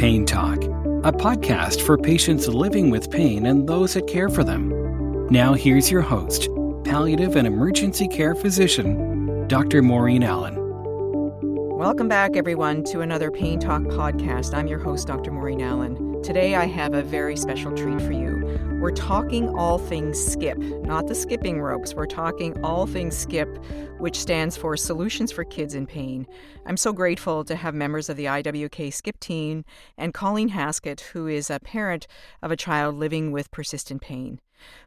Pain Talk, a podcast for patients living with pain and those that care for them. Now, here's your host, palliative and emergency care physician, Dr. Maureen Allen. Welcome back, everyone, to another Pain Talk podcast. I'm your host, Dr. Maureen Allen. Today, I have a very special treat for you. We're talking all things SKIP, not the skipping ropes. We're talking all things SKIP, which stands for Solutions for Kids in Pain. I'm so grateful to have members of the IWK SKIP team and Colleen Haskett, who is a parent of a child living with persistent pain.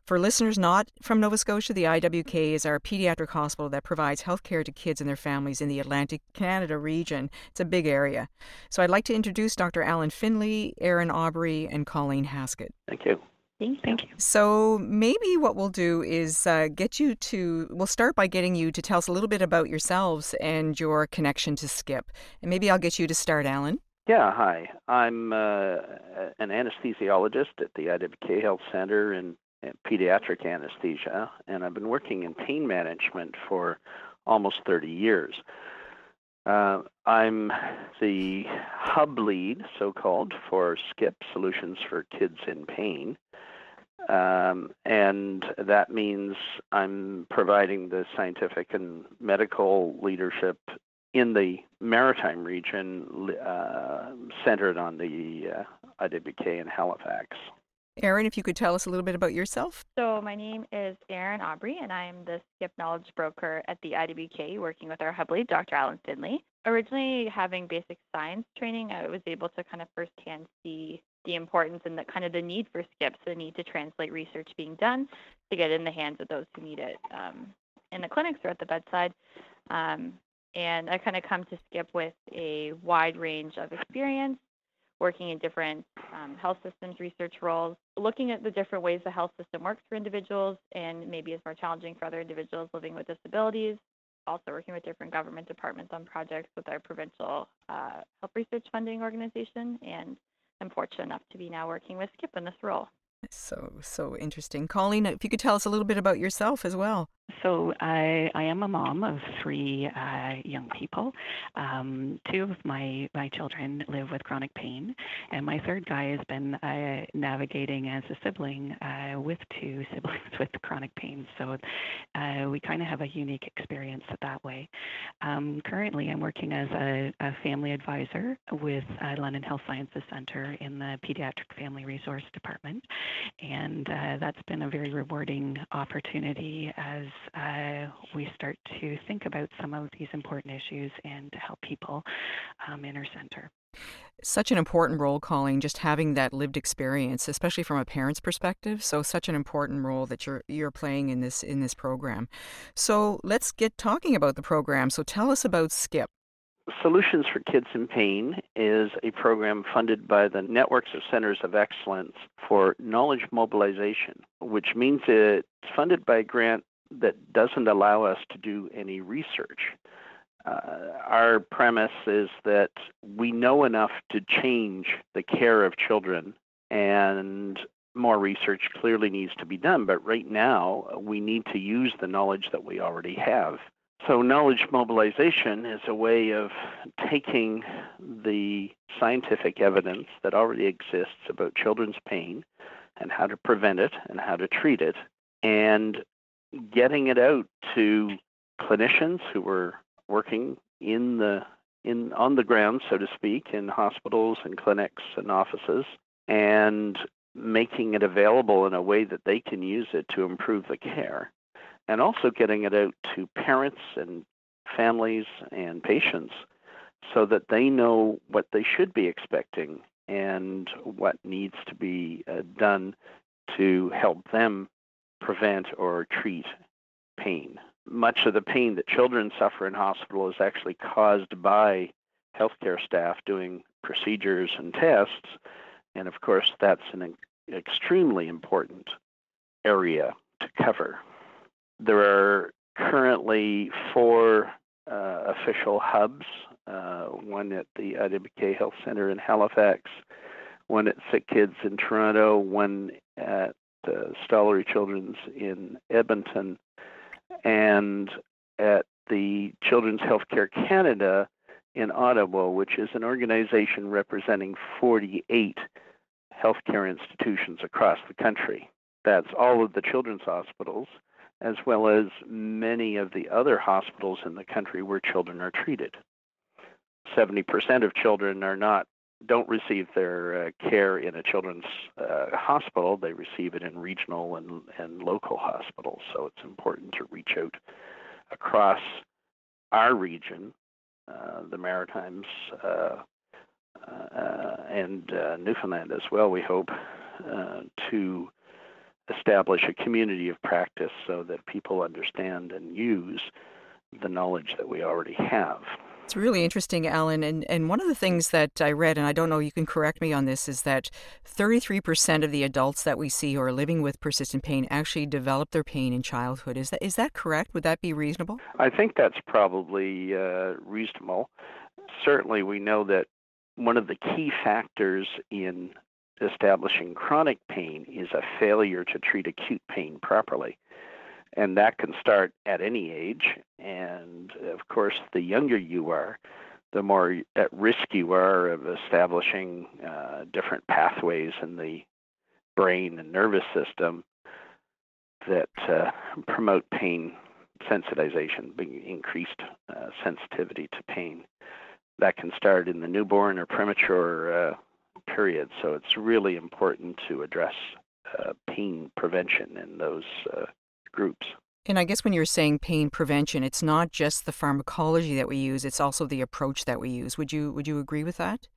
For listeners not from Nova Scotia, the IWK is our pediatric hospital that provides health care to kids and their families in the Atlantic Canada region. It's a big area. So I'd like to introduce Dr. Alan Finley, Erin Aubrey, and Colleen Haskett. Thank you. Thank you. Thank you. So maybe what we'll do is uh, get you to. We'll start by getting you to tell us a little bit about yourselves and your connection to Skip, and maybe I'll get you to start, Alan. Yeah, hi. I'm uh, an anesthesiologist at the IWK Health Center in, in pediatric anesthesia, and I've been working in pain management for almost 30 years. Uh, I'm the hub lead, so called, for SKIP Solutions for Kids in Pain. Um, and that means I'm providing the scientific and medical leadership in the maritime region uh, centered on the uh, IWK in Halifax. Erin, if you could tell us a little bit about yourself. So, my name is Erin Aubrey, and I am the SKIP Knowledge Broker at the IWK, working with our hub lead, Dr. Alan Finley. Originally, having basic science training, I was able to kind of firsthand see the importance and the kind of the need for SKIPs, the need to translate research being done to get in the hands of those who need it um, in the clinics or at the bedside. Um, and I kind of come to SKIP with a wide range of experience working in different um, health systems research roles, looking at the different ways the health system works for individuals and maybe is more challenging for other individuals living with disabilities. Also working with different government departments on projects with our provincial uh, health research funding organization and I'm fortunate enough to be now working with Skip in this role. So, so interesting. Colleen, if you could tell us a little bit about yourself as well. So I, I am a mom of three uh, young people. Um, two of my, my children live with chronic pain, and my third guy has been uh, navigating as a sibling uh, with two siblings with chronic pain. So uh, we kind of have a unique experience that way. Um, currently, I'm working as a, a family advisor with uh, London Health Sciences Center in the Pediatric Family Resource Department, and uh, that's been a very rewarding opportunity as uh, we start to think about some of these important issues and to help people um, in our center. Such an important role, Colleen, just having that lived experience, especially from a parent's perspective. So such an important role that you're you're playing in this in this program. So let's get talking about the program. So tell us about SKIP. Solutions for Kids in Pain is a program funded by the Networks of Centers of Excellence for Knowledge Mobilization, which means it's funded by a grant that doesn't allow us to do any research. Uh, our premise is that we know enough to change the care of children, and more research clearly needs to be done. But right now, we need to use the knowledge that we already have. So, knowledge mobilization is a way of taking the scientific evidence that already exists about children's pain and how to prevent it and how to treat it and getting it out to clinicians who were working in the in on the ground, so to speak, in hospitals and clinics and offices, and making it available in a way that they can use it to improve the care, and also getting it out to parents and families and patients so that they know what they should be expecting and what needs to be uh, done to help them prevent or treat pain. Much of the pain that children suffer in hospital is actually caused by healthcare staff doing procedures and tests. And of course, that's an extremely important area to cover. There are currently four uh, official hubs uh, one at the IWK Health Center in Halifax, one at Sick Kids in Toronto, one at uh, Stollery Children's in Edmonton, and at the Children's Healthcare Canada, in Ottawa, which is an organization representing 48 healthcare institutions across the country. That's all of the children's hospitals, as well as many of the other hospitals in the country where children are treated. 70% of children are not don't receive their uh, care in a children's uh, hospital. They receive it in regional and, and local hospitals. So it's important to reach out across our region, uh, the Maritimes, uh, uh, and uh, Newfoundland as well, we hope, to establish a community of practice so that people understand and use the knowledge that we already have. It's really interesting, Alan. And, and one of the things that I read, and I don't know, you can correct me on this, is that 33% of the adults that we see who are living with persistent pain actually develop their pain in childhood. Is that is that correct? Would that be reasonable? I think that's probably uh, reasonable. Certainly, we know that one of the key factors in establishing chronic pain is a failure to treat acute pain properly. And that can start at any age. And of course, the younger you are, the more at risk you are of establishing uh, different pathways in the brain and nervous system that uh, promote pain sensitization, increased uh, sensitivity to pain. That can start in the newborn or premature uh, period. So it's really important to address uh, pain prevention in those uh, groups. And I guess when you're saying pain prevention, it's not just the pharmacology that we use; it's also the approach that we use. Would you Would you agree with that?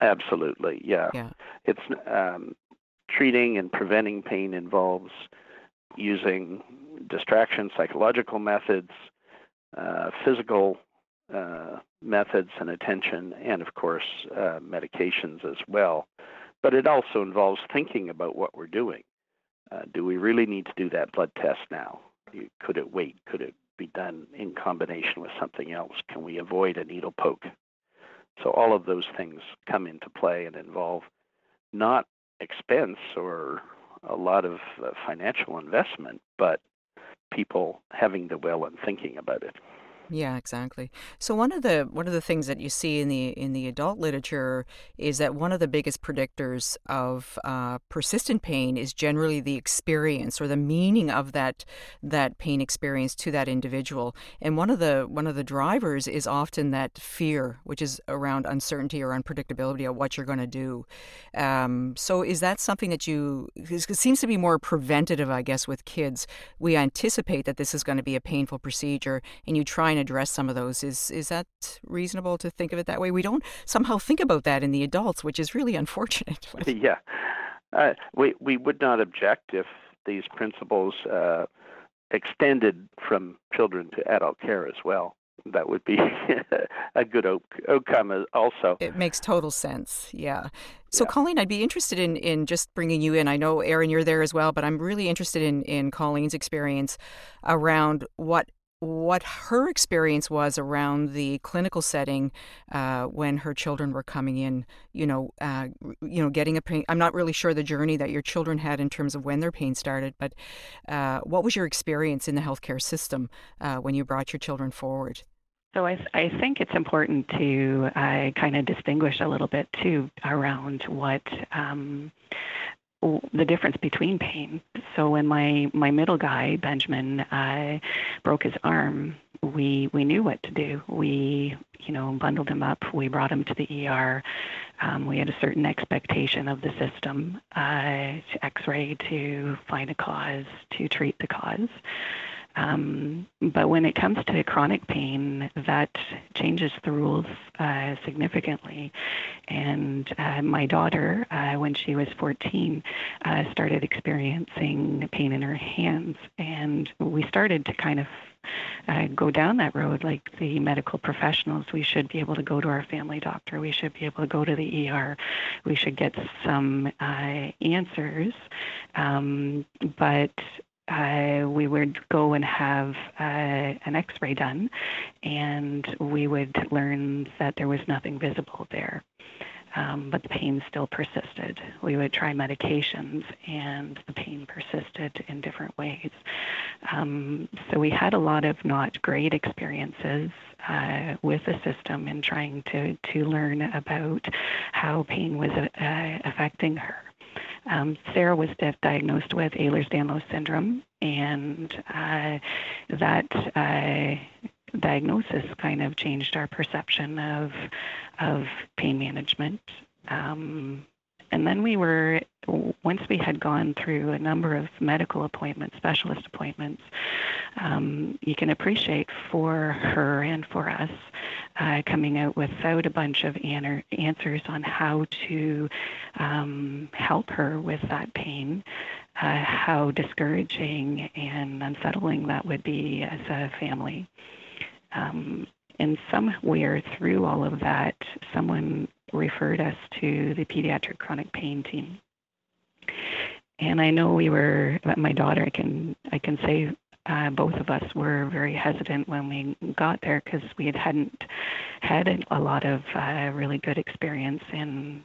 Absolutely, yeah. Yeah. It's um, treating and preventing pain involves using distraction, psychological methods, uh, physical uh, methods and attention, and of course, uh, medications as well. But it also involves thinking about what we're doing. Uh, do we really need to do that blood test now? Could it wait? Could it be done in combination with something else? Can we avoid a needle poke? So, all of those things come into play and involve not expense or a lot of uh, financial investment, but people having the will and thinking about it. Yeah, exactly. So one of the one of the things that you see in the in the adult literature is that one of the biggest predictors of uh, persistent pain is generally the experience or the meaning of that that pain experience to that individual. And one of the one of the drivers is often that fear, which is around uncertainty or unpredictability of what you're going to do. Um, so is that something that you? It seems to be more preventative, I guess, with kids. We anticipate that this is going to be a painful procedure, and you try and address some of those. Is is that reasonable to think of it that way? We don't somehow think about that in the adults, which is really unfortunate. yeah, uh, we we would not object if these principles uh, extended from children to adult care as well. That would be a good outcome also. It makes total sense. Yeah. So, yeah. Colleen, I'd be interested in, in just bringing you in. I know, Erin, you're there as well, but I'm really interested in, in Colleen's experience around what what her experience was around the clinical setting uh, when her children were coming in. You know, uh, you know, getting a pain. I'm not really sure the journey that your children had in terms of when their pain started, but uh, what was your experience in the healthcare system uh, when you brought your children forward? So I, I think it's important to uh, kind of distinguish a little bit too around what um, the difference between pain. So when my my middle guy Benjamin uh, broke his arm, we we knew what to do. We you know bundled him up. We brought him to the ER. Um, we had a certain expectation of the system uh, to X-ray to find a cause to treat the cause. Um, but when it comes to chronic pain, that changes the rules uh, significantly. And uh, my daughter, uh, when she was 14, uh, started experiencing pain in her hands. And we started to kind of uh, go down that road like the medical professionals. We should be able to go to our family doctor. We should be able to go to the ER. We should get some uh, answers. Um, but uh, we would go and have uh, an x ray done, and we would learn that there was nothing visible there. um, but the pain still persisted. We would try medications, and the pain persisted in different ways. Um, so we had a lot of not great experiences uh, with the system in trying to, to learn about how pain was uh, affecting her. Um, Sarah was diagnosed with Ehlers-Danlos syndrome, and uh, that uh, diagnosis kind of changed our perception of of pain management. Um, and then we were once we had gone through a number of medical appointments, specialist appointments, um, you can appreciate for her and for us uh, coming out without a bunch of an- answers on how to um, help her with that pain, uh, how discouraging and unsettling that would be as a family. Um, and somewhere through all of that, someone referred us to the pediatric chronic pain team. And I know we were, my daughter, I can, I can say uh, both of us were very hesitant when we got there because we had, hadn't had a, lot of uh, really good experience in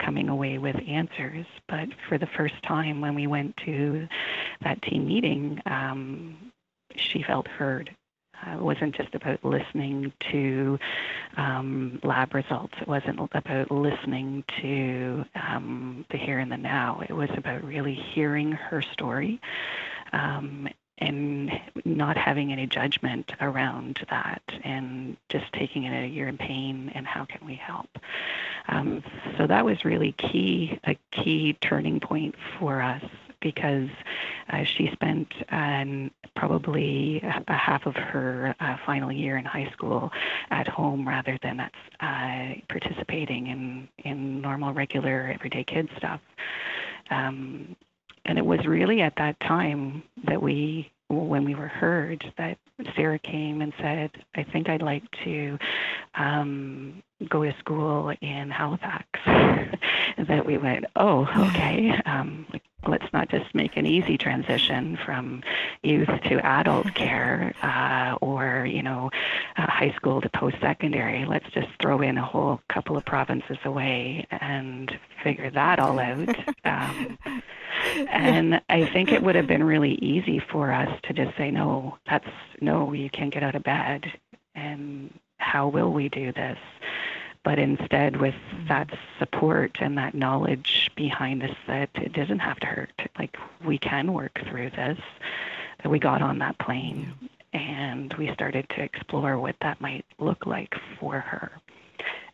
coming away with answers. But for the first time when we went to that team meeting, um, she felt heard. It wasn't just about listening to um, lab results. It wasn't about listening to um, the here and the now. It was about really hearing her story um, and not having any judgment around that and just taking it at you're in pain and how can we help. Um, so that was really key, a key turning point for us because uh, she spent um, probably a half of her uh, final year in high school at home rather than at, uh, participating in, in normal, regular, everyday kid stuff. Um, and it was really at that time that we when we were heard that Sarah came and said, I think I'd like to um, go to school in Halifax. that we went, oh, okay. Um, let's not just make an easy transition from youth to adult care uh, or you know uh, high school to post-secondary. Let's just throw in a whole couple of provinces away and figure that all out. Um, and i think it would have been really easy for us to just say no that's no you can't get out of bed. And how will we do this but instead with that support and that knowledge behind us that it doesn't have to hurt. Like we can work through this. That we got on that plane and we started to explore what that might look like for her.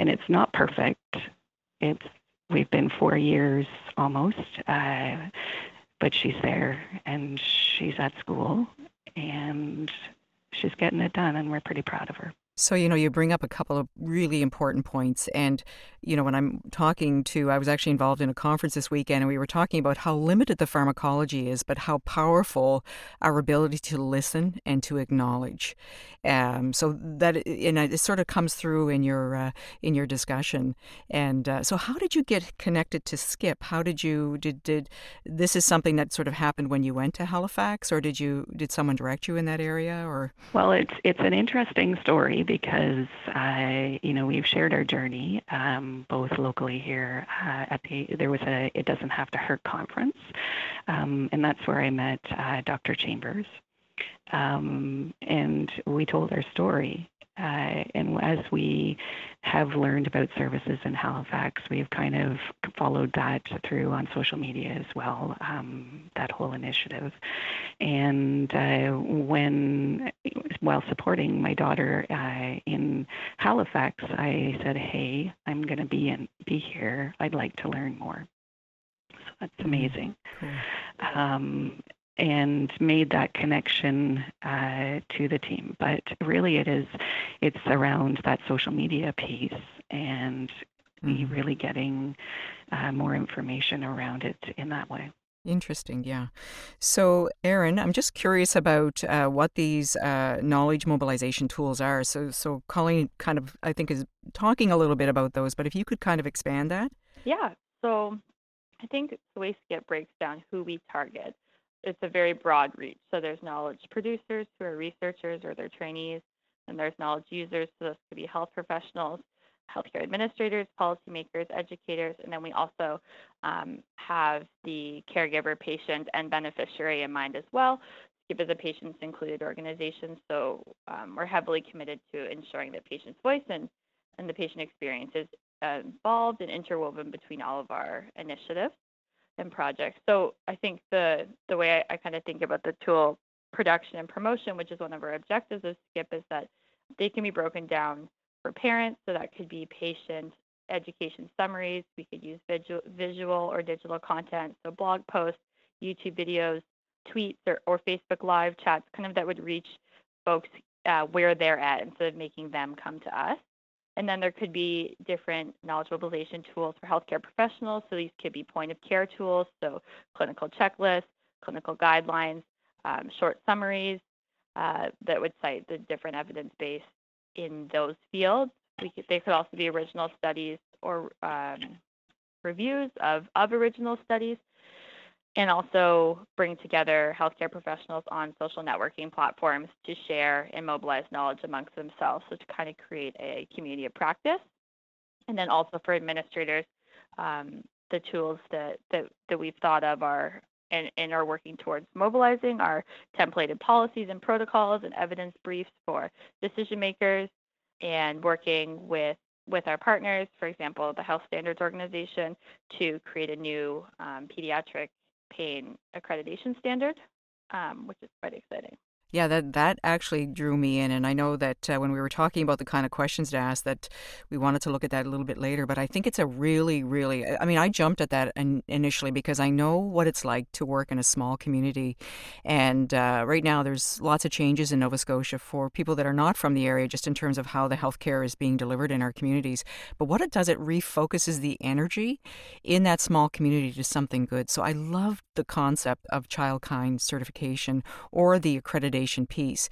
And it's not perfect. It's we've been four years almost uh, but she's there and she's at school and she's getting it done and we're pretty proud of her so, you know, you bring up a couple of really important points. And, you know, when I'm talking to, I was actually involved in a conference this weekend and we were talking about how limited the pharmacology is, but how powerful our ability to listen and to acknowledge. Um, so that, and it sort of comes through in your, uh, in your discussion. And uh, so how did you get connected to Skip? How did you, did, did, this is something that sort of happened when you went to Halifax or did you, did someone direct you in that area or? Well, it's, it's an interesting story because I, you know, we've shared our journey um, both locally here uh, at the. There was a It Doesn't Have to Hurt conference, um, and that's where I met uh, Dr. Chambers, um, and we told our story. Uh, and as we have learned about services in Halifax, we've kind of followed that through on social media as well, um, that whole initiative. And uh, when, while supporting my daughter uh, in Halifax, I said, "Hey, I'm going to be in, be here. I'd like to learn more." So that's mm-hmm. amazing. Cool. Um, and made that connection uh, to the team. But really, it is it's around that social media piece and mm-hmm. really getting uh, more information around it in that way. Interesting, yeah. So, Erin, I'm just curious about uh, what these uh, knowledge mobilization tools are. So, so Colleen kind of, I think, is talking a little bit about those. But if you could kind of expand that. Yeah. So, I think the way SKIP breaks down who we target it's a very broad reach. So there's knowledge producers who are researchers or their trainees, and there's knowledge users, so those could be health professionals. healthcare administrators, policymakers, educators, and then we also um, have the caregiver, patient, and beneficiary in mind as well. SKIP is a patients included organization, so um, we're heavily committed to ensuring that patient's voice and, and the patient experience is uh, involved and interwoven between all of our initiatives and projects. So I think the the way I, I kind of think about the tool production and promotion, which is one of our objectives of SKIP, is that they can be broken down for parents. So that could be patient education summaries. We could use visual, visual or digital content, so blog posts, YouTube videos, tweets, or, or Facebook Live chats, kind of that would reach folks uh, where they're at instead of making them come to us. And then there could be different knowledge mobilization tools for healthcare professionals. So these could be point of care tools, so clinical checklists, clinical guidelines, um, short summaries uh, that would cite the different evidence base in those fields. Could, they could also be original studies or um, reviews of, of original studies and also bring together healthcare professionals on social networking platforms to share and mobilize knowledge amongst themselves, so to kind of create a community of practice. And then also for administrators, um, the tools that, that, that we've thought of are and, and are working towards mobilizing are templated policies and protocols and evidence briefs for decision makers and working with with our partners, for example, the Health Standards Organization, to create a new um, pediatric pain accreditation standard, um, which is quite exciting. Yeah, that that actually drew me in, and I know that uh, when we were talking about the kind of questions to ask, that we wanted to look at that a little bit later. But I think it's a really, really. I mean, I jumped at that in, initially because I know what it's like to work in a small community, and uh, right now there's lots of changes in Nova Scotia for people that are not from the area, just in terms of how the healthcare is being delivered in our communities. But what it does, it refocuses the energy in that small community to something good. So I love the concept of Childkind certification or the accreditation piece.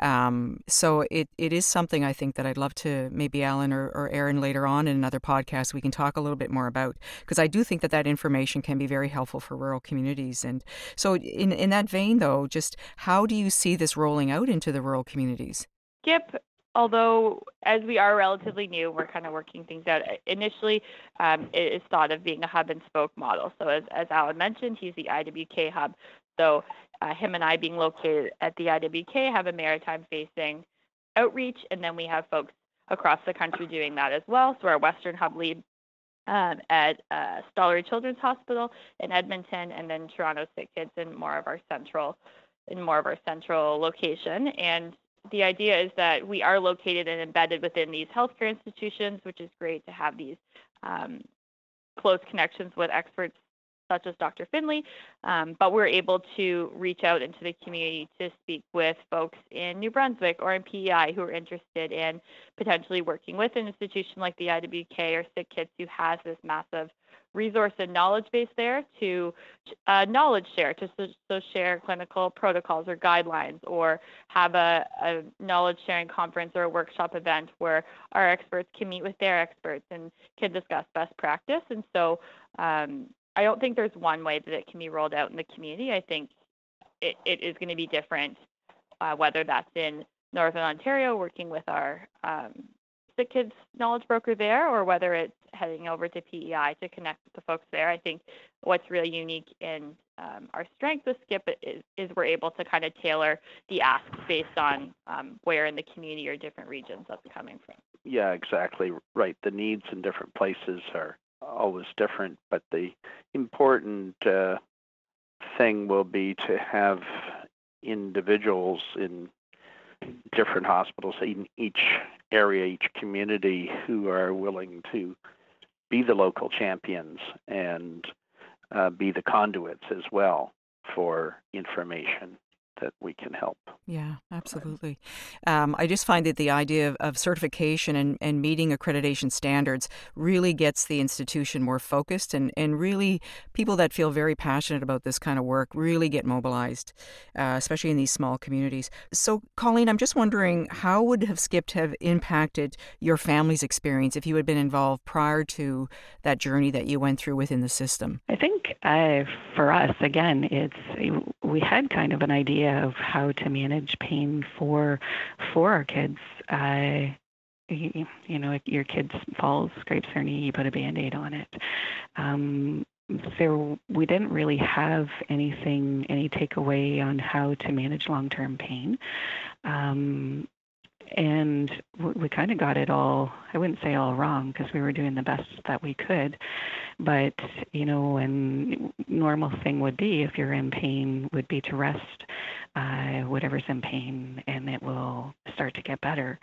Um, so it, it is something I think that I'd love to maybe Alan or, or Erin later on in another podcast we can talk a little bit more about because I do think that that information can be very helpful for rural communities. And so in in that vein though, just how do you see this rolling out into the rural communities? Skip although as we are relatively new, we're kind of working things out. Initially, um, it is thought of being a hub and spoke model. So as, as Alan mentioned, he's the IWK hub. So uh, him and I being located at the IWK have a maritime facing outreach, and then we have folks across the country doing that as well. So our Western Hub lead um, at uh, Stollery Children's Hospital in Edmonton, and then Toronto Sick Kids in more of our central, in more of our central location. And the idea is that we are located and embedded within these healthcare institutions, which is great to have these um, close connections with experts such as Dr. Finley, um, but we're able to reach out into the community to speak with folks in New Brunswick or in PEI who are interested in potentially working with an institution like the IWK or SickKids who has this massive resource and knowledge base there to uh, knowledge share, to so, share clinical protocols or guidelines, or have a, a, knowledge sharing conference or a workshop event where our experts can meet with their experts and can discuss best practice. And so um, I don't think there's one way that it can be rolled out in the community. I think it, it is going to be different, uh, whether that's in Northern Ontario working with our um, Sick Kids knowledge broker there, or whether it's heading over to PEI to connect with the folks there. I think what's really unique in um, our strength with Skip is, is, we're able to kind of tailor the asks based on um, where in the community or different regions that's coming from. Yeah, exactly right. The needs in different places are always different, but the important uh, thing will be to have individuals in different hospitals in each area, each community, who are willing to be the local champions and uh, be the conduits as well for information that we can help. Yeah, absolutely. Um, I just find that the idea of, of certification and, and meeting accreditation standards really gets the institution more focused, and, and really people that feel very passionate about this kind of work really get mobilized, uh, especially in these small communities. So, Colleen, I'm just wondering how would have Skipped have impacted your family's experience if you had been involved prior to that journey that you went through within the system? I think uh, for us, again, it's we had kind of an idea of how to manage pain for for our kids. Uh, you, know, your kid falls, scrapes their knee, you put a band aid on it. Um, we didn't really have anything, any takeaway on how to manage long term pain. Um, and we, kind of got it all i wouldn't say all wrong because we were doing the best that we could but you know and normal thing would be if you're in pain would be to rest uh, whatever's in pain and it will start to get better.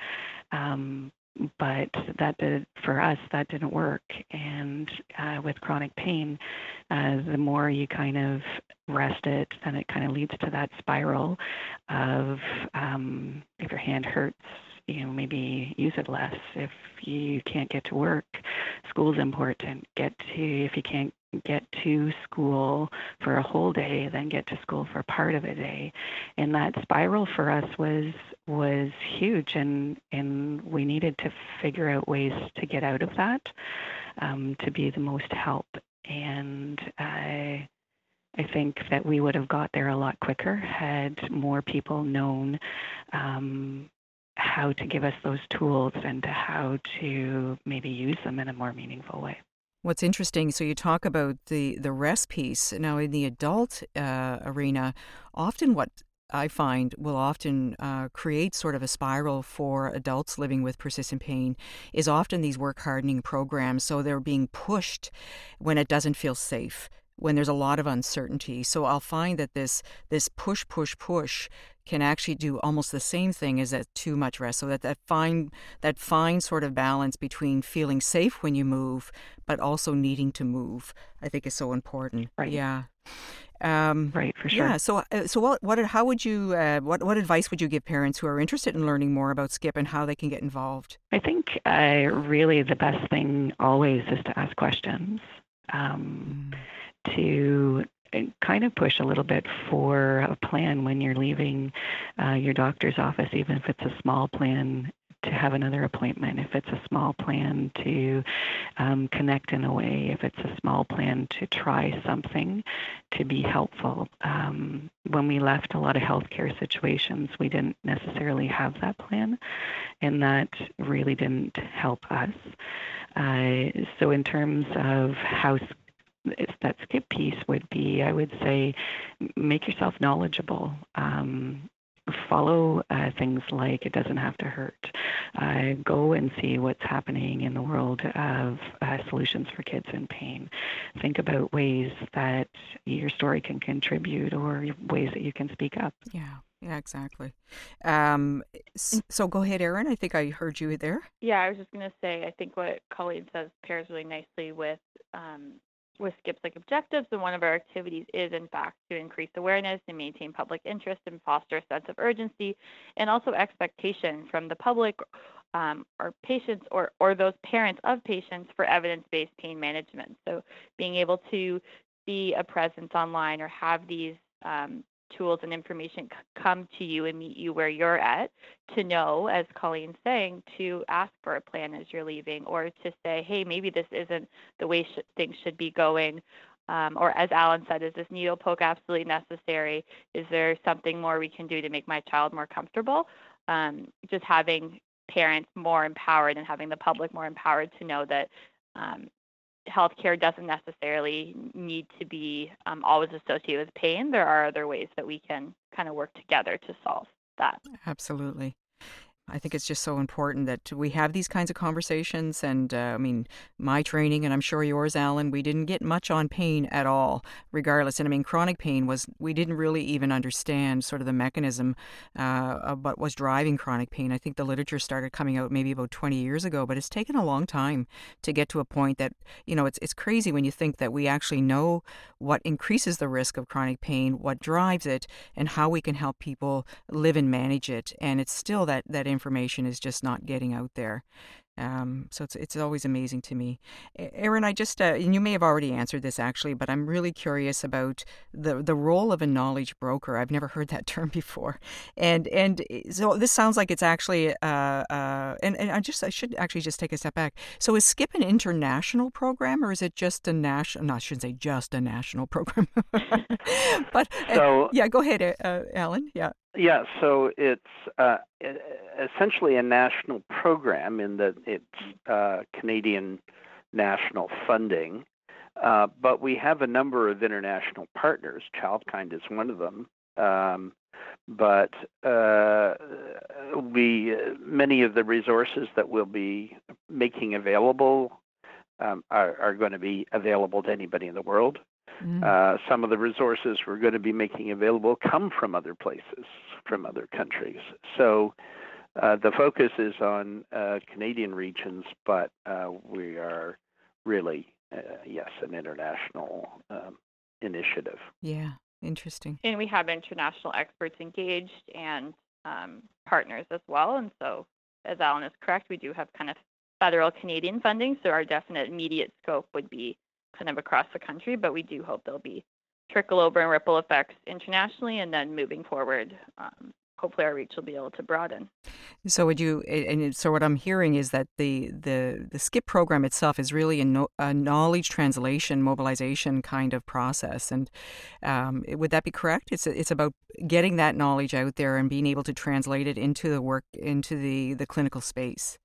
Um, but that did for us that didn't work. And uh, with chronic pain uh, the more you kind of rest it then it kind of leads to that spiral of um, if your hand hurts you know maybe use it less. If you can't get to work school's important. Get to if you can't get to school for a whole day then get to school for part of a day and that spiral for us was was huge and and we needed to figure out ways to get out of that um, to be the most help and I I think that we would have got there a lot quicker had more people known um, how to give us those tools and to how to maybe use them in a more meaningful way. What's interesting, so you talk about the, the rest piece. Now, in the adult uh, arena, often what I find will often uh, create sort of a spiral for adults living with persistent pain is often these work hardening programs. So they're being pushed when it doesn't feel safe when there's a lot of uncertainty. So I'll find that this this push push push can actually do almost the same thing as that too much rest. So that that fine that fine sort of balance between feeling safe when you move, but also needing to move, I think is so important. Right. Yeah. Um, right, for sure. Yeah. So, uh, so what, what, how would you, uh, what, what advice would you give parents who are interested in learning more about Skip and how they can get involved? I think uh, really the best thing always is to ask questions. Um, mm to uh, kind of push a little bit for a plan when you're leaving uh, your doctor's office, even if it's a small plan to have another appointment, if it's a small plan to um, connect in a way, if it's a small plan to try something to be helpful. Um, when we left a lot of healthcare situations, we didn't necessarily have that plan, and that really didn't help us. Uh, so, in terms of how that skip piece would be, I would say, make yourself knowledgeable. Um, follow uh, things like it doesn't have to hurt. Uh, go and see what's happening in the world of uh, solutions for kids in pain. Think about ways that your story can contribute or ways that you can speak up. Yeah. Yeah, exactly. Um, so go ahead, Erin. I think I heard you there. Yeah, I was just going to say, I think what Colleen says pairs really nicely with um, with Skip's like objectives, and one of our activities is in fact to increase awareness and maintain public interest and foster a sense of urgency and also expectation from the public um, or patients or, or those parents of patients for evidence-based pain management. So being able to see a presence online or have these um, tools and information come to you and meet you where you're at to know, as Colleen's saying, to ask for a plan as you're leaving or to say, hey, maybe this isn't the way sh- things should be going. Um, or as Alan said, is this needle poke absolutely necessary? Is there something more we can do to make my child more comfortable? Um, just having parents more empowered and having the public more empowered to know that um, healthcare doesn't necessarily need to be um, always associated with pain. There are other ways that we can kind of work together to solve that. Absolutely. I think it's just so important that we have these kinds of conversations. And uh, I mean, my training, and I'm sure yours, Alan, we didn't get much on pain at all, regardless. And I mean, chronic pain was, we didn't really even understand sort of the mechanism uh, of what was driving chronic pain. I think the literature started coming out maybe about 20 years ago, but it's taken a long time to get to a point that, you know, it's, it's crazy when you think that we actually know what increases the risk of chronic pain, what drives it, and how we can help people live and manage it. And it's still that, that information is just not getting out there. Um, so it's it's always amazing to me, Erin. I just uh, and you may have already answered this actually, but I'm really curious about the the role of a knowledge broker. I've never heard that term before, and and eh, so this sounds like it's actually uh, uh, and and I just I should actually just take a step back. So is Skip an international program or is it just a national? No, I shouldn't say just a national program, but uh, so, yeah, go ahead, uh, Alan. Yeah. Yeah, so it's uh, essentially a national program in that it's uh, Canadian national funding, uh, but we have a number of international partners. Childkind is one of them. Um, but uh, we many of the resources that we'll be making available um, are, are going to be available to anybody in the world. Mm-hmm. Uh, some of the resources we're going to be making available come from other places, from other countries. So uh, the focus is on uh, Canadian regions, but uh, we are really, uh, yes, an international um, initiative. Yeah, interesting. And we have international experts engaged and um, partners as well. And so, as Alan is correct, we do have kind of federal Canadian funding. So our definite immediate scope would be kind of across the country, but we do hope there'll be trickle over and ripple effects internationally, and then moving forward, um, hopefully our reach will be able to broaden. So would you? And so what I'm hearing is that the the the SKIP program itself is really a, no, a knowledge translation mobilization kind of process, and um, would that be correct? It's it's about getting that knowledge out there and being able to translate it into the work into the the clinical space.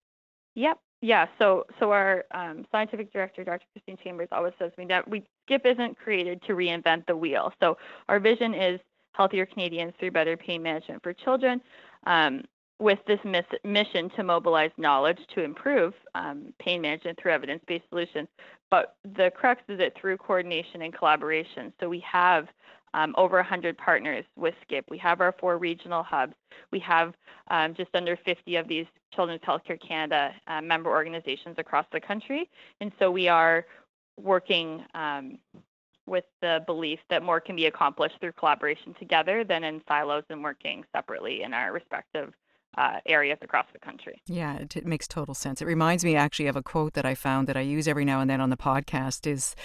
Yep, yeah, so so our um, scientific director, Dr. Christine Chambers, always says we that we SKIP isn't created to reinvent the wheel. So our vision is healthier Canadians through better pain management for children. Um, with this miss- mission to mobilize knowledge to improve um, pain management through evidence-based solutions, but the crux is it through coordination and collaboration. So we have um, over 100 partners with SKIP. We have our four regional hubs. We have um, just under 50 of these Children's Healthcare Canada uh, member organizations across the country. And so we are working um, with the belief that more can be accomplished through collaboration together than in silos and working separately in our respective uh, areas across the country. Yeah, it, it, makes total sense. It reminds me actually of a quote that I found that I use every now and then on the podcast is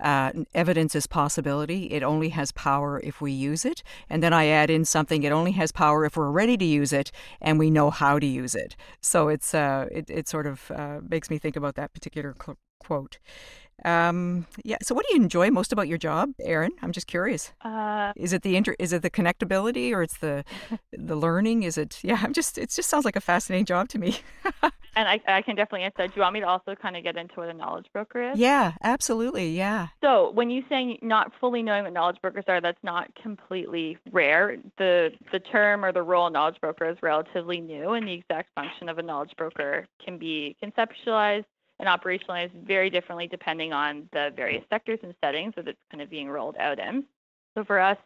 uh, evidence is possibility. It only has power if we use it. And then I add in something, it only has power if we're ready to use it and we know how to use it. So it's uh, it, it sort of uh, makes me think about that particular quote. Um, yeah. So, what do you enjoy most about your job, Erin? I'm just curious. Uh, is it the inter- Is it the connectability, or it's the the learning? Is it? Yeah. I'm just. It just sounds like a fascinating job to me. and I, I can definitely answer that. Do you want me to also kind of get into what a knowledge broker is? Yeah, absolutely. Yeah. So, when you say not fully knowing what knowledge brokers are, that's not completely rare. the The term or the role knowledge broker is relatively new, and the exact function of a knowledge broker can be conceptualized and operationalized very differently depending on the various sectors and settings that it's kind of being rolled out in. So for us,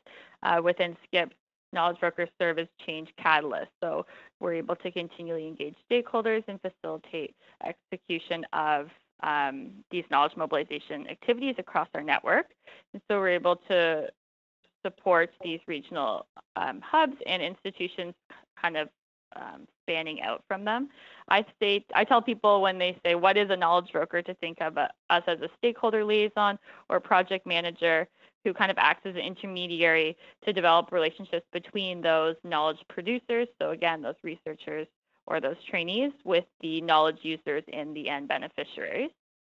uh, within SKIP, knowledge brokers serve as change catalysts. So we're able to continually engage stakeholders and facilitate execution of um, these knowledge mobilization activities across our network. And so we're able to support these regional um, hubs and institutions kind of um, spanning out from them. I state, I tell people when they say, "What is a knowledge broker?" to think of a, us as a stakeholder liaison or project manager who kind of acts as an intermediary to develop relationships between those knowledge producers. So again, those researchers or those trainees with the knowledge users and the end beneficiaries.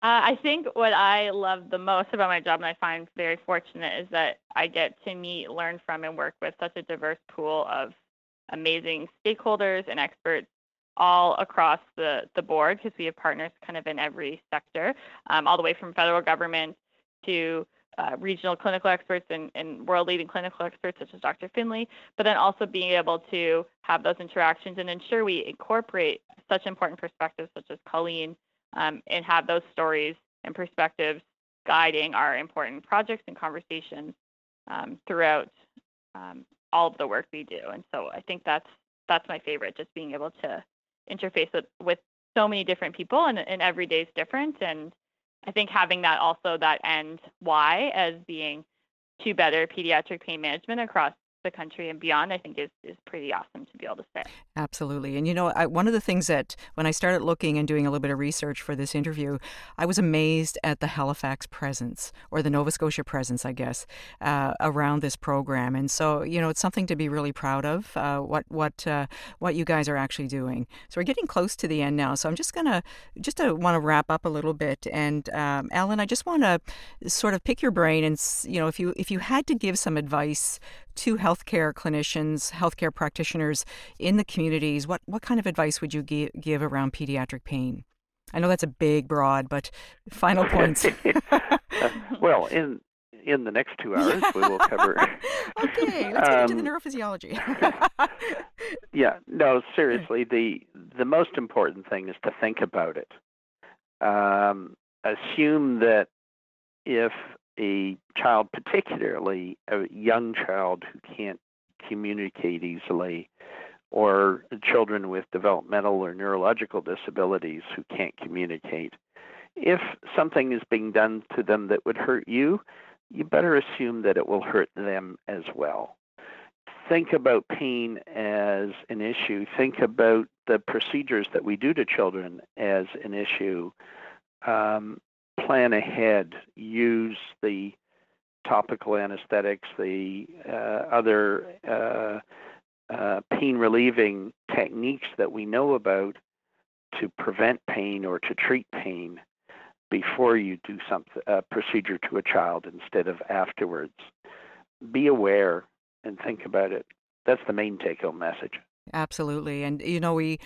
Uh, I think what I love the most about my job, and I find very fortunate, is that I get to meet, learn from, and work with such a diverse pool of amazing stakeholders and experts all across the, the board because we have partners kind of in every sector, um, all the way from federal government to uh, regional clinical experts and, and world leading clinical experts such as Dr. Finley, but then also being able to have those interactions and ensure we incorporate such important perspectives such as Colleen um, and have those stories and perspectives guiding our important projects and conversations um, throughout um, all of the work we do. And so I think that's that's my favorite, just being able to interface with, with so many different people and, and every day is different. And I think having that also that end why as being to better pediatric pain management across the country and beyond, I think is, is pretty awesome to be able to say. Absolutely. And you know, I, one of the things that when I started looking and doing a little bit of research for this interview, I was amazed at the Halifax presence or the Nova Scotia presence, I guess, uh, around this program. And so, you know, it's something to be really proud of. Uh, what what uh, what you guys are actually doing. So we're getting close to the end now. So I'm just gonna just to want to wrap up a little bit. And um, Alan, I just want to sort of pick your brain and you know, if you if you had to give some advice two healthcare clinicians, healthcare practitioners in the communities, what, what kind of advice would you give, give around pediatric pain? I know that's a big, broad, but final points. uh, well, in in the next two hours, we will cover. okay, let's get into the um, neurophysiology. yeah, no, seriously, the the most important thing is to think about it. Um, assume that if a child, particularly a young child who can't communicate easily, or children with developmental or neurological disabilities who can't communicate, if something is being done to them that would hurt you, you better assume that it will hurt them as well. Think about pain as an issue. Think about the procedures that we do to children as an issue. Um, plan ahead. Use the topical anesthetics, the uh, other uh, uh, pain relieving techniques that we know about to prevent pain or to treat pain before you do some procedure to a child instead of afterwards. Be aware and think about it. That's the main take home message. Absolutely. And, you know, we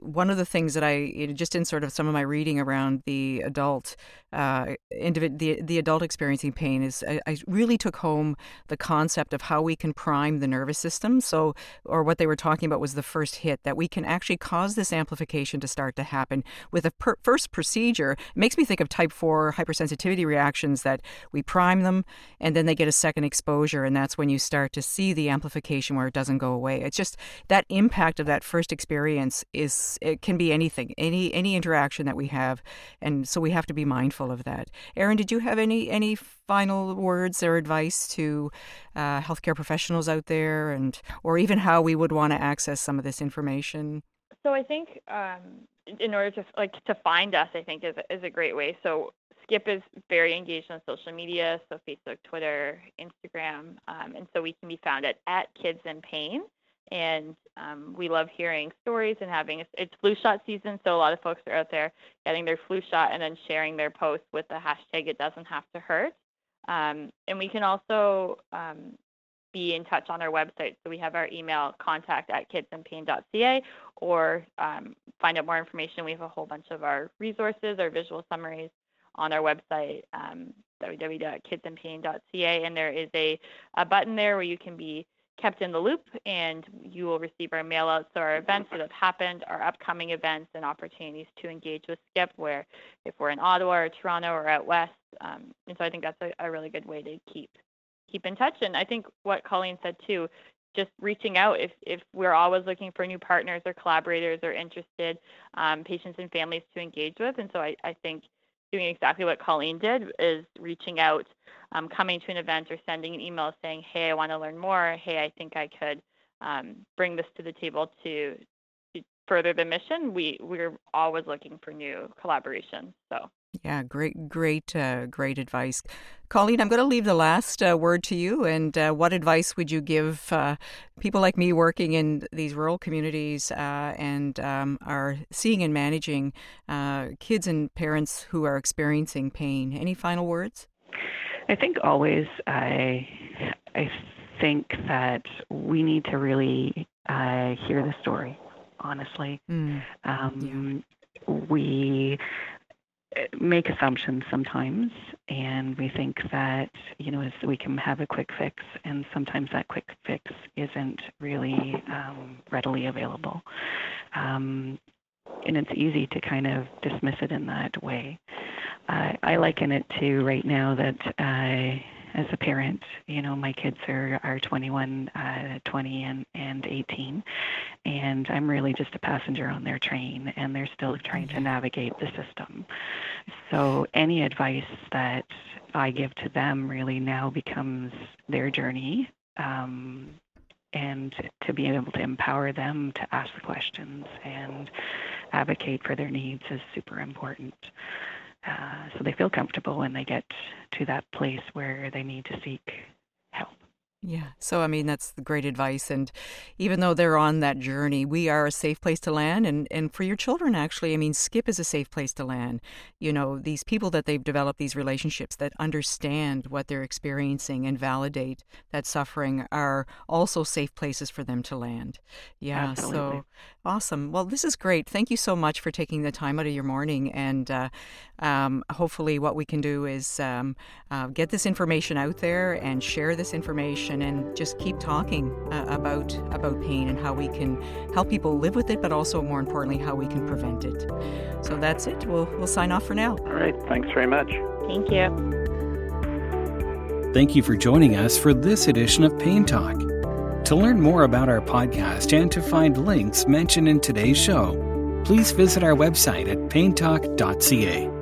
one of the things that I just in sort of some of my reading around the adult uh, individ- the the adult experiencing pain is I, I, really took home the concept of how we can prime the nervous system. So, or what they were talking about was the first hit that we can actually cause this amplification to start to happen with a per- first procedure. It makes me think of type four hypersensitivity reactions that we prime them and then they get a second exposure, and that's when you start to see the amplification where it doesn't go away. It's just that impact of that first experience is it can be anything, any any interaction that we have, and so we have to be mindful of that. Erin, did you have any any final words or advice to uh, healthcare professionals out there, and or even how we would want to access some of this information? So I think um, in order to like to find us, I think is is a great way. So Skip is very engaged on social media, so Facebook, Twitter, Instagram, um, and so we can be found at at Kids in Pain and um, we love hearing stories and having it's flu shot season so a lot of folks are out there getting their flu shot and then sharing their posts with the hashtag it doesn't have to hurt. Um, and we can also um, be in touch on our website. So we have our email contact at kidsinpain.ca or um, find out more information. We have a whole bunch of our resources our visual summaries on our website um, www.kidsinpain.ca and there is a, a button there where you can be kept in the loop and you will receive our mail outs to our events that have happened, our upcoming events and opportunities to engage with Skip where if we're in Ottawa or Toronto or out west. Um, and so I think that's a, a, really good way to keep keep in touch. And I think what Colleen said too, just reaching out if, if we're always looking for new partners or collaborators or interested um, patients and families to engage with. And so I, I think doing exactly what Colleen did is reaching out um, coming to an event or sending an email saying, hey, I want to learn more. Hey, I think I could um, bring this to the table to, to further the mission. We, we're always looking for new collaborations. So. Yeah, great, great, uh, great advice. Colleen, I'm going to leave the last uh, word to you. And uh, what advice would you give uh, people like me working in these rural communities uh, and um, are seeing and managing uh, kids and parents who are experiencing pain? Any final words? I think always I I think that we need to really uh, hear the story. Honestly, mm. um, yeah. we uh, make assumptions sometimes, and we think that you know we can have a quick fix, and sometimes that quick fix isn't really um, readily available. Um, and it's easy to kind of dismiss it in that way. Uh, I liken it to right now that uh, as a parent, you know, my kids are, are 21, uh, 20, and, and 18, and I'm really just a passenger on their train, and they're still trying to mm-hmm. navigate the system. So any advice that I give to them really now becomes their journey. Um, and to be able to empower them to ask the questions and advocate for their needs is super important. Uh, so they feel comfortable when they get to that place where they need to seek. Yeah. So, I mean, that's great advice. And even though they're on that journey, we are a safe place to land. And, and for your children, actually, I mean, Skip is a safe place to land. You know, these people that they've developed these relationships that understand what they're experiencing and validate that suffering are also safe places for them to land. Yeah. Absolutely. So awesome. Well, this is great. Thank you so much for taking the time out of your morning. And uh, um, hopefully, what we can do is um, uh, get this information out there and share this information and just keep talking uh, about about pain and how we can help people live with it, but also more importantly, how we can prevent it. So that's it. We'll we'll sign off for now. All right. Thanks very much. Thank you. Thank you for joining us for this edition of Pain Talk. To learn more about our podcast and to find links mentioned in today's show, please visit our website at paintalk.ca.